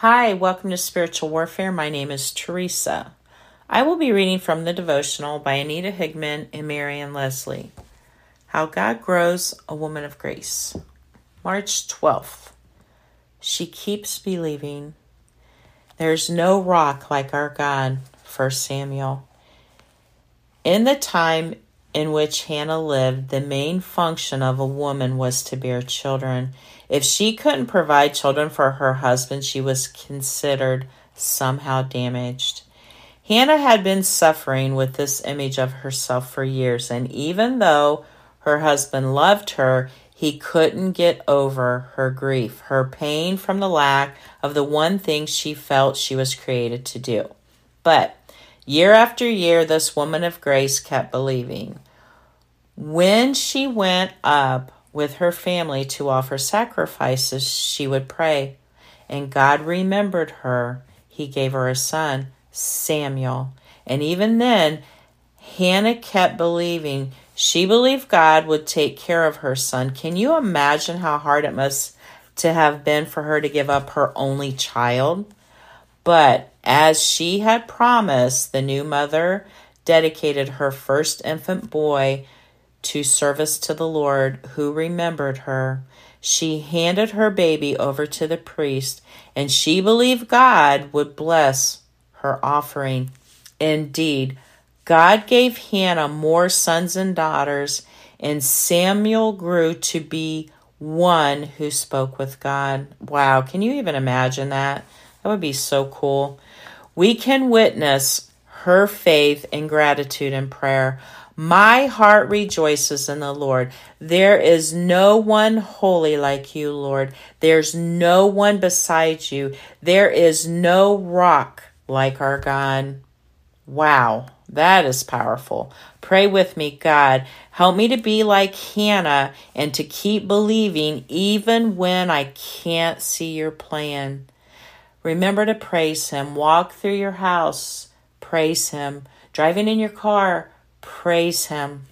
Hi, welcome to Spiritual Warfare. My name is Teresa. I will be reading from the devotional by Anita Higman and Marian Leslie. How God Grows a Woman of Grace. March 12th. She keeps believing. There's no rock like our God. 1 Samuel. In the time in which Hannah lived, the main function of a woman was to bear children. If she couldn't provide children for her husband, she was considered somehow damaged. Hannah had been suffering with this image of herself for years, and even though her husband loved her, he couldn't get over her grief, her pain from the lack of the one thing she felt she was created to do. But year after year, this woman of grace kept believing. When she went up with her family to offer sacrifices, she would pray. And God remembered her. He gave her a son, Samuel. And even then, Hannah kept believing. She believed God would take care of her son. Can you imagine how hard it must to have been for her to give up her only child? But as she had promised, the new mother dedicated her first infant boy to service to the Lord who remembered her. She handed her baby over to the priest, and she believed God would bless her offering. Indeed, God gave Hannah more sons and daughters, and Samuel grew to be one who spoke with God. Wow, can you even imagine that? That would be so cool. We can witness her faith and gratitude in prayer. My heart rejoices in the Lord. There is no one holy like you, Lord. There's no one beside you. There is no rock like our God. Wow, that is powerful. Pray with me, God. Help me to be like Hannah and to keep believing even when I can't see your plan. Remember to praise Him. Walk through your house, praise Him. Driving in your car, praise Him.